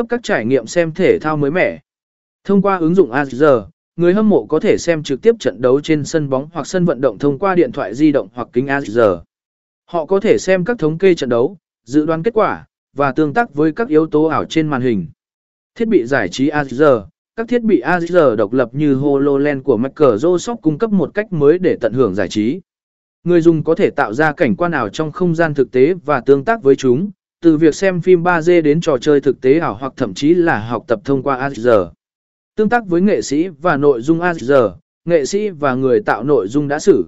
cấp các trải nghiệm xem thể thao mới mẻ. Thông qua ứng dụng AZR, người hâm mộ có thể xem trực tiếp trận đấu trên sân bóng hoặc sân vận động thông qua điện thoại di động hoặc kính AZR. Họ có thể xem các thống kê trận đấu, dự đoán kết quả, và tương tác với các yếu tố ảo trên màn hình. Thiết bị giải trí AZR Các thiết bị AR độc lập như HoloLens của Microsoft cung cấp một cách mới để tận hưởng giải trí. Người dùng có thể tạo ra cảnh quan ảo trong không gian thực tế và tương tác với chúng, từ việc xem phim 3D đến trò chơi thực tế ảo hoặc thậm chí là học tập thông qua AR. Tương tác với nghệ sĩ và nội dung AR, nghệ sĩ và người tạo nội dung đã xử.